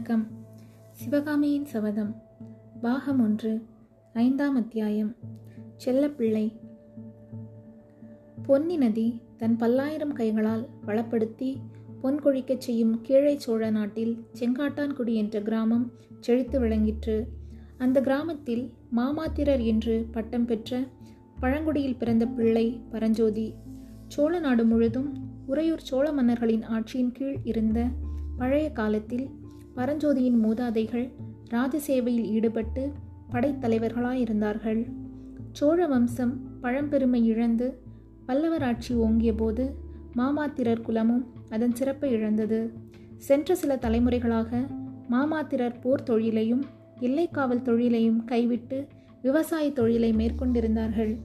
வணக்கம். சிவகாமியின் சபதம். பாகம் ஒன்று ஐந்தாம் அத்தியாயம். செல்லப்பிள்ளை. பொன்னி நதி தன் பல்லாயிரம் கைகளால் வளப்படுத்தி பொன் கொழிக்கச் செய்யும் கீழே சோழ நாட்டில் செங்காட்டான்குடி என்ற கிராமம் செழித்து விளங்கிற்று. அந்த கிராமத்தில் மாமாத்திரர் என்று பட்டம் பெற்ற பழங்குடியில் பிறந்த பிள்ளை பரஞ்சோதி. சோழ நாடு முழுதும் உறையூர் சோழ மன்னர்களின் ஆட்சியின் கீழ் இருந்த பழைய காலத்தில் பரஞ்சோதியின் மூதாதைகள் ராஜசேவையில் ஈடுபட்டு படைத்தலைவர்களாயிருந்தார்கள். சோழ வம்சம் பழம்பெருமை இழந்து பல்லவராட்சி ஓங்கிய போது மாமாத்திரர் குலமும் அதன் சிறப்பை இழந்தது. சென்ற சில தலைமுறைகளாக மாமாத்திரர் போர் தொழிலையும் எல்லைக்காவல் தொழிலையும் கைவிட்டு விவசாய தொழிலை மேற்கொண்டிருந்தார்கள்.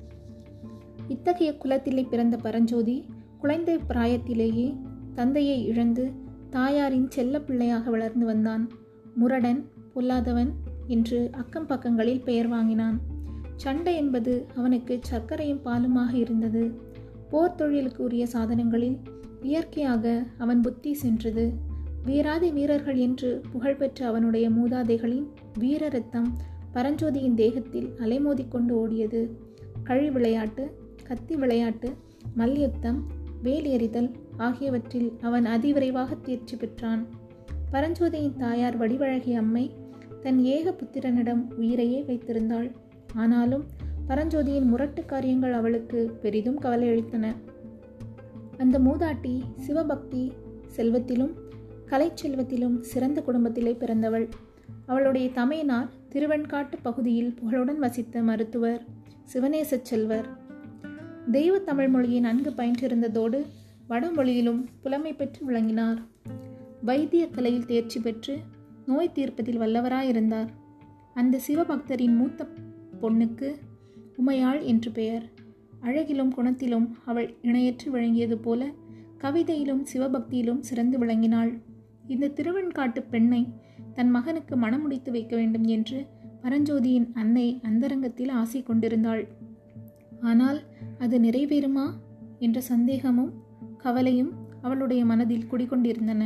இத்தகைய குலத்திலே பிறந்த பரஞ்சோதி குழந்தை பிராயத்திலேயே தந்தையை இழந்து தாயாரின் செல்ல பிள்ளையாக வளர்ந்து வந்தான். முரடன் பொல்லாதவன் என்று அக்கம் பக்கங்களில் பெயர் வாங்கினான். சண்டை என்பது அவனுக்கு சர்க்கரையும் பாலுமாக இருந்தது. போர் தொழிலுக்கு உரிய சாதனங்களில் இயற்கையாக அவன் புத்தி சென்றது. வீராதி வீரர்கள் என்று புகழ்பெற்ற அவனுடைய மூதாதைகளின் வீர ரத்தம் பரஞ்சோதியின் தேகத்தில் அலைமோதிக்கொண்டு ஓடியது. கழி விளையாட்டு கத்தி விளையாட்டு மல்யுத்தம் வேல் எறிதல் ஆகியவற்றில் அவன் அதிவிரைவாக தேர்ச்சி பெற்றான். பரஞ்சோதியின் தாயார் வடிவழகி அம்மை தன் ஏக புத்திரனிடம் உயிரையே வைத்திருந்தாள். ஆனாலும் பரஞ்சோதியின் முரட்டு காரியங்கள் அவளுக்கு பெரிதும் கவலையளித்தன. அந்த மூதாட்டி சிவபக்தி செல்வத்திலும் கலை செல்வத்திலும் சிறந்த குடும்பத்திலே பிறந்தவள். அவளுடைய தமையனார் திருவெண்காட்டு பகுதியில் புகழுடன் வசித்த மருத்துவர் சிவநேச செல்வர். தெய்வ தமிழ் மொழியை நன்கு பயின்றிருந்ததோடு வடமொழியிலும் புலமை பெற்று விளங்கினார். வைத்திய கலையில் தேர்ச்சி பெற்று நோய் தீர்ப்பதில் வல்லவராயிருந்தார். அந்த சிவபக்தரின் மூத்த பொண்ணுக்கு உமையாள் என்று பெயர். அழகிலும் குணத்திலும் அவள் இணையற்று விளங்கியது போல கவிதையிலும் சிவபக்தியிலும் சிறந்து விளங்கினாள். இந்த திருவெண்காட்டு பெண்ணை தன் மகனுக்கு மனம் முடித்து வைக்க வேண்டும் என்று பரஞ்சோதியின் அன்னை அந்தரங்கத்தில் ஆசை கொண்டிருந்தாள் ஆனால் அது நிறைவேறுமா என்ற சந்தேகமும் கவலையும் அவளுடைய மனதில் குடிகொண்டிருந்தன.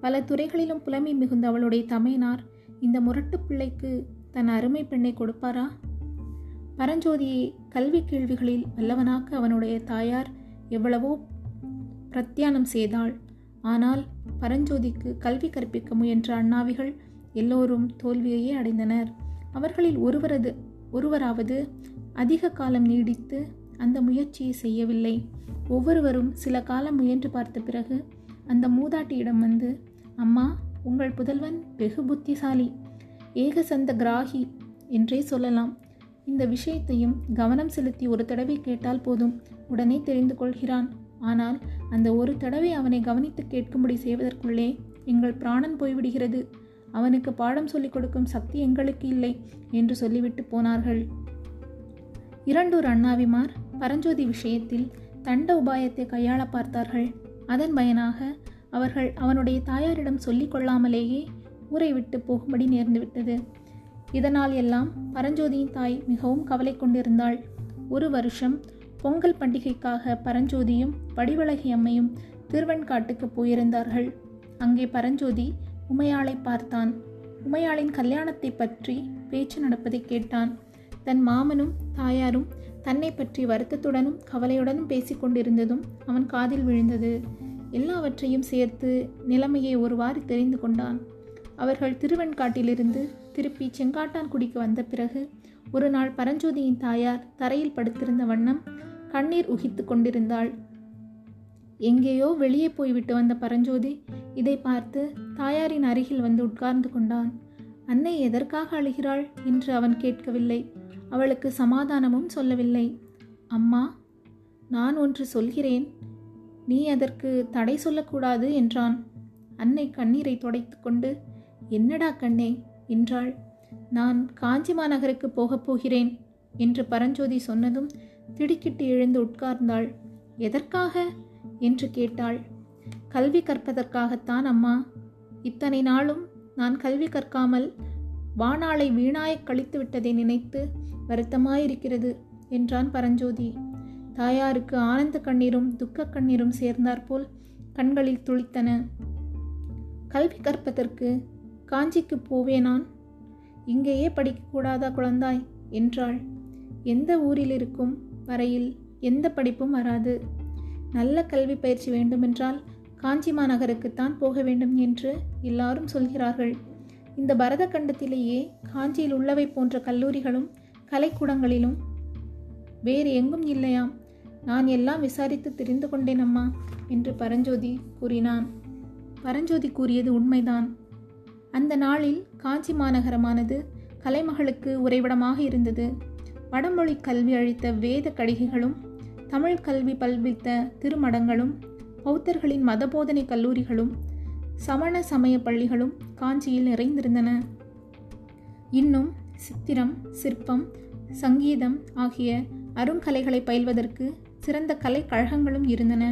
பல துறைகளிலும் புலமை மிகுந்த அவளுடைய தமையனார் இந்த முரட்டு பிள்ளைக்கு தன் அருமை பெண்ணை கொடுப்பாரா? பரஞ்சோதியை கல்வி கேள்விகளில் வல்லவனாக்க அவனுடைய தாயார் எவ்வளவோ பிரத்தியானம் செய்தாள். ஆனால் பரஞ்சோதிக்கு கல்வி கற்பிக்க முயன்ற அண்ணாவிகள் எல்லோரும் தோல்வியையே அடைந்தனர். அவர்களில் ஒருவரது ஒருவராவது அதிக காலம் நீடித்து அந்த முயற்சியை செய்யவில்லை. ஒவ்வொருவரும் சில காலம் முயன்று பார்த்த பிறகு அந்த மூதாட்டியிடம் வந்து அம்மா உங்கள் புதல்வன் வெகு புத்திசாலி ஏகசந்த கிராகி என்றே சொல்லலாம். இந்த விஷயத்தையும் கவனம் செலுத்தி ஒரு தடவை கேட்டால் போதும் உடனே தெரிந்து கொள்கிறான். ஆனால் அந்த ஒரு தடவை அவனை கவனித்து கேட்கும்படி செய்வதற்குள்ளே எங்கள் பிராணன் போய்விடுகிறது. அவனுக்கு பாடம் சொல்லிக் கொடுக்கும் சக்தி எங்களுக்கு இல்லை என்று சொல்லிவிட்டு போனார்கள். இரண்டூர் அண்ணாவிமார் பரஞ்சோதி விஷயத்தில் தண்ட உபாயத்தை கையாள பார்த்தார்கள். அதன் பயனாக அவர்கள் அவனுடைய தாயாரிடம் சொல்லிக் கொள்ளாமலேயே ஊரை விட்டு போகும்படி நேர்ந்துவிட்டது இதனால் எல்லாம் பரஞ்சோதியின் தாய் மிகவும் கவலை கொண்டிருந்தாள். ஒரு வருஷம் பொங்கல் பண்டிகைக்காக பரஞ்சோதியும் வடிவழகி அம்மையும் திருவெண்காட்டுக்கு போயிருந்தார்கள். அங்கே பரஞ்சோதி உமையாளை பார்த்தான். உமையாளின் கல்யாணத்தை பற்றி பேச்சு நடப்பதை கேட்டான். தன் மாமனும் தாயாரும் தன்னை பற்றி வருத்தத்துடனும் கவலையுடனும் பேசிக்கொண்டிருந்ததும் அவன் காதில் விழுந்தது. எல்லாவற்றையும் சேர்த்து நிலைமையை ஒருவாறு தெரிந்து கொண்டான். அவர்கள் திருவெண்காட்டிலிருந்து திருப்பி செங்காட்டான்குடிக்கு வந்த பிறகு ஒரு நாள் பரஞ்சோதியின் தாயார் தரையில் படுத்திருந்த வண்ணம் கண்ணீர் உகித்து கொண்டிருந்தாள். எங்கேயோ வெளியே போய்விட்டு வந்த பரஞ்சோதி இதை பார்த்து தாயாரின் அருகில் வந்து உட்கார்ந்து கொண்டான். அன்னை எதற்காக அழுகிறாள்? என்று அவன் கேட்கவில்லை. அவளுக்கு சமாதானமும் சொல்லவில்லை. அம்மா நான் ஒன்று சொல்கிறேன். நீ அதற்கு தடை சொல்லக்கூடாது என்றான். அன்னை கண்ணீரை துடைத்து கொண்டு என்னடா கண்ணே என்றாள். நான் காஞ்சி மாநகருக்கு போகப் போகிறேன் என்று பரஞ்சோதி சொன்னதும் திடுக்கிட்டு எழுந்து உட்கார்ந்தாள். எதற்காக? என்று கேட்டாள். கல்வி கற்பதற்காகத்தான் அம்மா. இத்தனை நாளும் நான் கல்வி கற்காமல் வானாளை வீணாய கழித்து விட்டதை நினைத்து வருத்தமாயிருக்கிறது என்றான் பரஞ்சோதி. தாயாருக்கு ஆனந்த கண்ணீரும் துக்க கண்ணீரும் சேர்ந்தாற்போல் கண்களில் துளித்தன. கல்வி கற்பதற்கு காஞ்சிக்கு போவேனான்? இங்கேயே படிக்கக்கூடாதா குழந்தாய்? என்றாள். எந்த ஊரில் இருக்கும் வரையில் எந்த படிப்பும் வராது. நல்ல கல்வி பயிற்சி வேண்டுமென்றால் காஞ்சி மாநகருக்குத்தான் போக வேண்டும் என்று எல்லாரும் சொல்கிறார்கள். இந்த பரத கண்டத்திலேயே காஞ்சியில் உள்ளவை போன்ற கல்லூரிகளும் கலைக்கூடங்களிலும். வேறு எங்கும் இல்லையாம். நான் எல்லாம் விசாரித்து தெரிந்து கொண்டேன் அம்மா என்று பரஞ்சோதி கூறினான். பரஞ்சோதி கூறியது உண்மைதான். அந்த நாளில் காஞ்சி மாநகரமானது கலைமகளுக்கு உறைவிடமாக இருந்தது. வடமொழி கல்வி அளித்த வேத கடிகைகளும் தமிழ் கல்வி பல்வித்த திருமடங்களும் பௌத்தர்களின் மதபோதனை கல்லூரிகளும் சமண சமய பள்ளிகளும் காஞ்சியில் நிறைந்திருந்தன. இன்னும் சித்திரம் சிற்பம் சங்கீதம் ஆகிய அருங்கலைகளை பயில்வதற்கு சிறந்த கலை கழகங்களும் இருந்தன.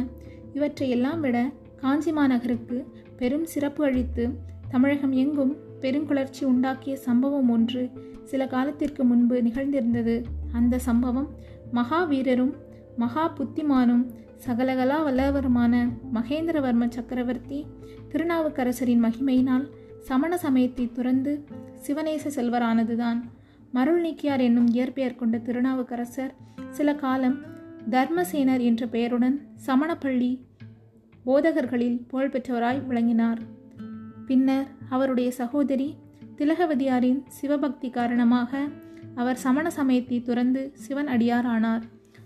இவற்றையெல்லாம் விட காஞ்சி மாநகருக்கு பெரும் சிறப்பு அளித்து தமிழகம் எங்கும் பெருங்குளர்ச்சி உண்டாக்கிய சம்பவம் ஒன்று சில காலத்திற்கு முன்பு நிகழ்ந்திருந்தது. அந்த சம்பவம் மகாவீரரும் மகா புத்திமானும் சகலகலா வல்லவருமான மகேந்திரவர்ம சக்கரவர்த்தி திருநாவுக்கரசரின் மகிமையினால் சமண சமயத்தை துறந்து சிவநேச செல்வரானதுதான். மருள் நீக்கியார் என்னும் இயற்பெயர் கொண்ட திருநாவுக்கரசர் சில காலம் தர்மசேனர் என்ற பெயருடன் சமணப்பள்ளி போதகர்களில் புகழ்பெற்றவராய் விளங்கினார். பின்னர் அவருடைய சகோதரி திலகவதியாரின் சிவபக்தி காரணமாக அவர் சமண சமயத்தை துறந்து சிவன் அடியார் ஆனார்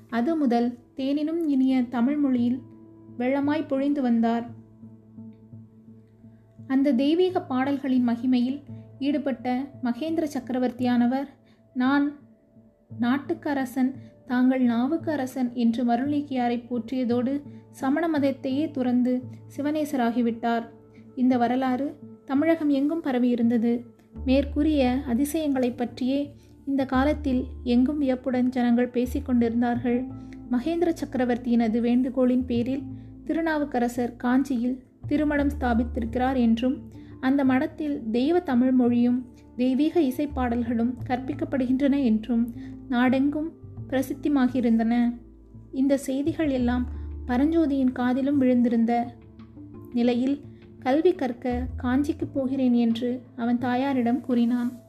அது முதல் தேனினும் இனிய தமிழ் மொழியில் வெள்ளமாய் பொழிந்து வந்தார். அந்த தெய்வீக பாடல்களின் மகிமையில் ஈடுபட்ட மகேந்திர சக்கரவர்த்தியானவர் நான் நாட்டுக்கரசன் தாங்கள் நாவுக்கரசன் என்று மருளீக்கியாரை போற்றியதோடு சமண மதத்தையே துறந்து சிவனேசராகிவிட்டார் இந்த வரலாறு தமிழகம் எங்கும் பரவியிருந்தது மேற்கூறிய அதிசயங்களை பற்றியே இந்த காலத்தில் எங்கும் வியப்புடன் ஜனங்கள் பேசிக்கொண்டிருந்தார்கள் மகேந்திர சக்கரவர்த்தியினது வேண்டுகோளின் பேரில் திருநாவுக்கரசர் காஞ்சியில் திருமணம் ஸ்தாபித்திருக்கிறார் என்றும் அந்த மடத்தில் தெய்வ தமிழ் மொழியும் தெய்வீக இசைப்பாடல்களும் கற்பிக்கப்படுகின்றன என்றும் நாடெங்கும் பிரசித்திமாகியிருந்தன. இந்த செய்திகள் எல்லாம் பரஞ்சோதியின் காதிலும் விழுந்திருந்த நிலையில் கல்வி கற்க காஞ்சிக்கு போகிறேன் என்று அவன் தாயாரிடம் கூறினான்.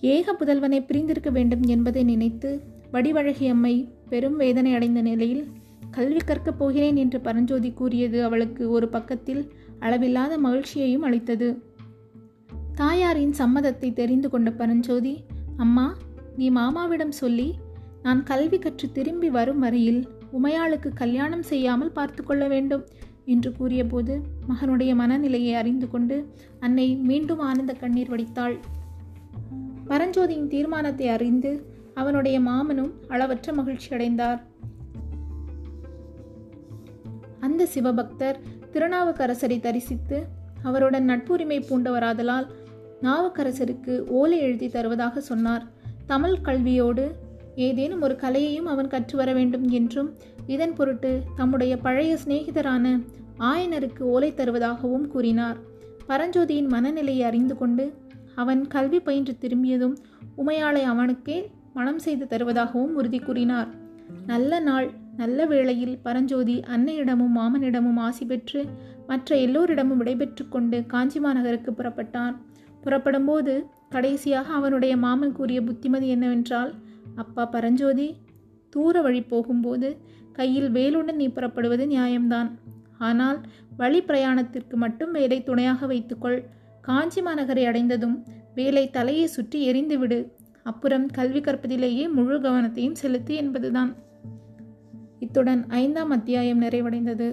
ஏக புதல்வனை பிரிந்திருக்க வேண்டும் என்பதை நினைத்து வடிவழகி அம்மை பெரும் வேதனை அடைந்த நிலையில் கல்வி கற்கப் போகிறேன் என்று பரஞ்சோதி கூறியது அவளுக்கு ஒரு பக்கத்தில் அளவில்லாத மகிழ்ச்சியையும் அளித்தது. தாயாரின் சம்மதத்தை தெரிந்து கொண்ட பரஞ்சோதி அம்மா நீ மாமாவிடம் சொல்லி நான் கல்வி கற்று திரும்பி வரும் வரையில் உமையாளுக்கு கல்யாணம் செய்யாமல் பார்த்து கொள்ள வேண்டும் என்று கூறியபோது மகனுடைய மனநிலையை அறிந்து கொண்டு அன்னை மீண்டும் ஆனந்த கண்ணீர் வடித்தாள். பரஞ்சோதியின் தீர்மானத்தை அறிந்து அவனுடைய மாமனும் அளவற்ற மகிழ்ச்சி அடைந்தார். அந்த சிவபக்தர் திருநாவுக்கரசரை தரிசித்து அவருடன் நட்புரிமை பூண்டவராதலால் நாவுக்கரசருக்கு ஓலை எழுதி தருவதாக சொன்னார். தமிழ் கல்வியோடு ஏதேனும் ஒரு கலையையும் அவன் கற்று வர வேண்டும் என்றும் இதன் பொருட்டு தம்முடைய பழைய சிநேகிதரான ஆயனருக்கு ஓலை தருவதாகவும் கூறினார். பரஞ்சோதியின் மனநிலையை அறிந்து கொண்டு அவன் கல்வி பயின்று திரும்பியதும் உமையாளை அவனுக்கே மனம் செய்து தருவதாகவும் உறுதி கூறினார். நல்ல நாள் நல்ல வேளையில் பரஞ்சோதி அன்னையிடமும் மாமனிடமும் ஆசி பெற்று மற்ற எல்லோரிடமும் விடைபெற்று கொண்டு காஞ்சி மாநகருக்கு புறப்பட்டான். புறப்படும்போது கடைசியாக அவனுடைய மாமன் கூறிய புத்திமதி என்னவென்றால் அப்பா பரஞ்சோதி தூர வழி போகும்போது கையில் வேலுடன் நீ புறப்படுவது நியாயம்தான். ஆனால் வழி பிரயாணத்திற்கு மட்டும் வேலை துணையாக வைத்துக்கொள். காஞ்சி மாநகரை அடைந்ததும் வேலை தலையை சுற்றி எரிந்துவிடு. அப்புறம் கல்வி கற்பதிலேயே முழு கவனத்தையும் செலுத்து என்பதுதான். இத்துடன் ஐந்தாம் அத்தியாயம் நிறைவடைந்தது.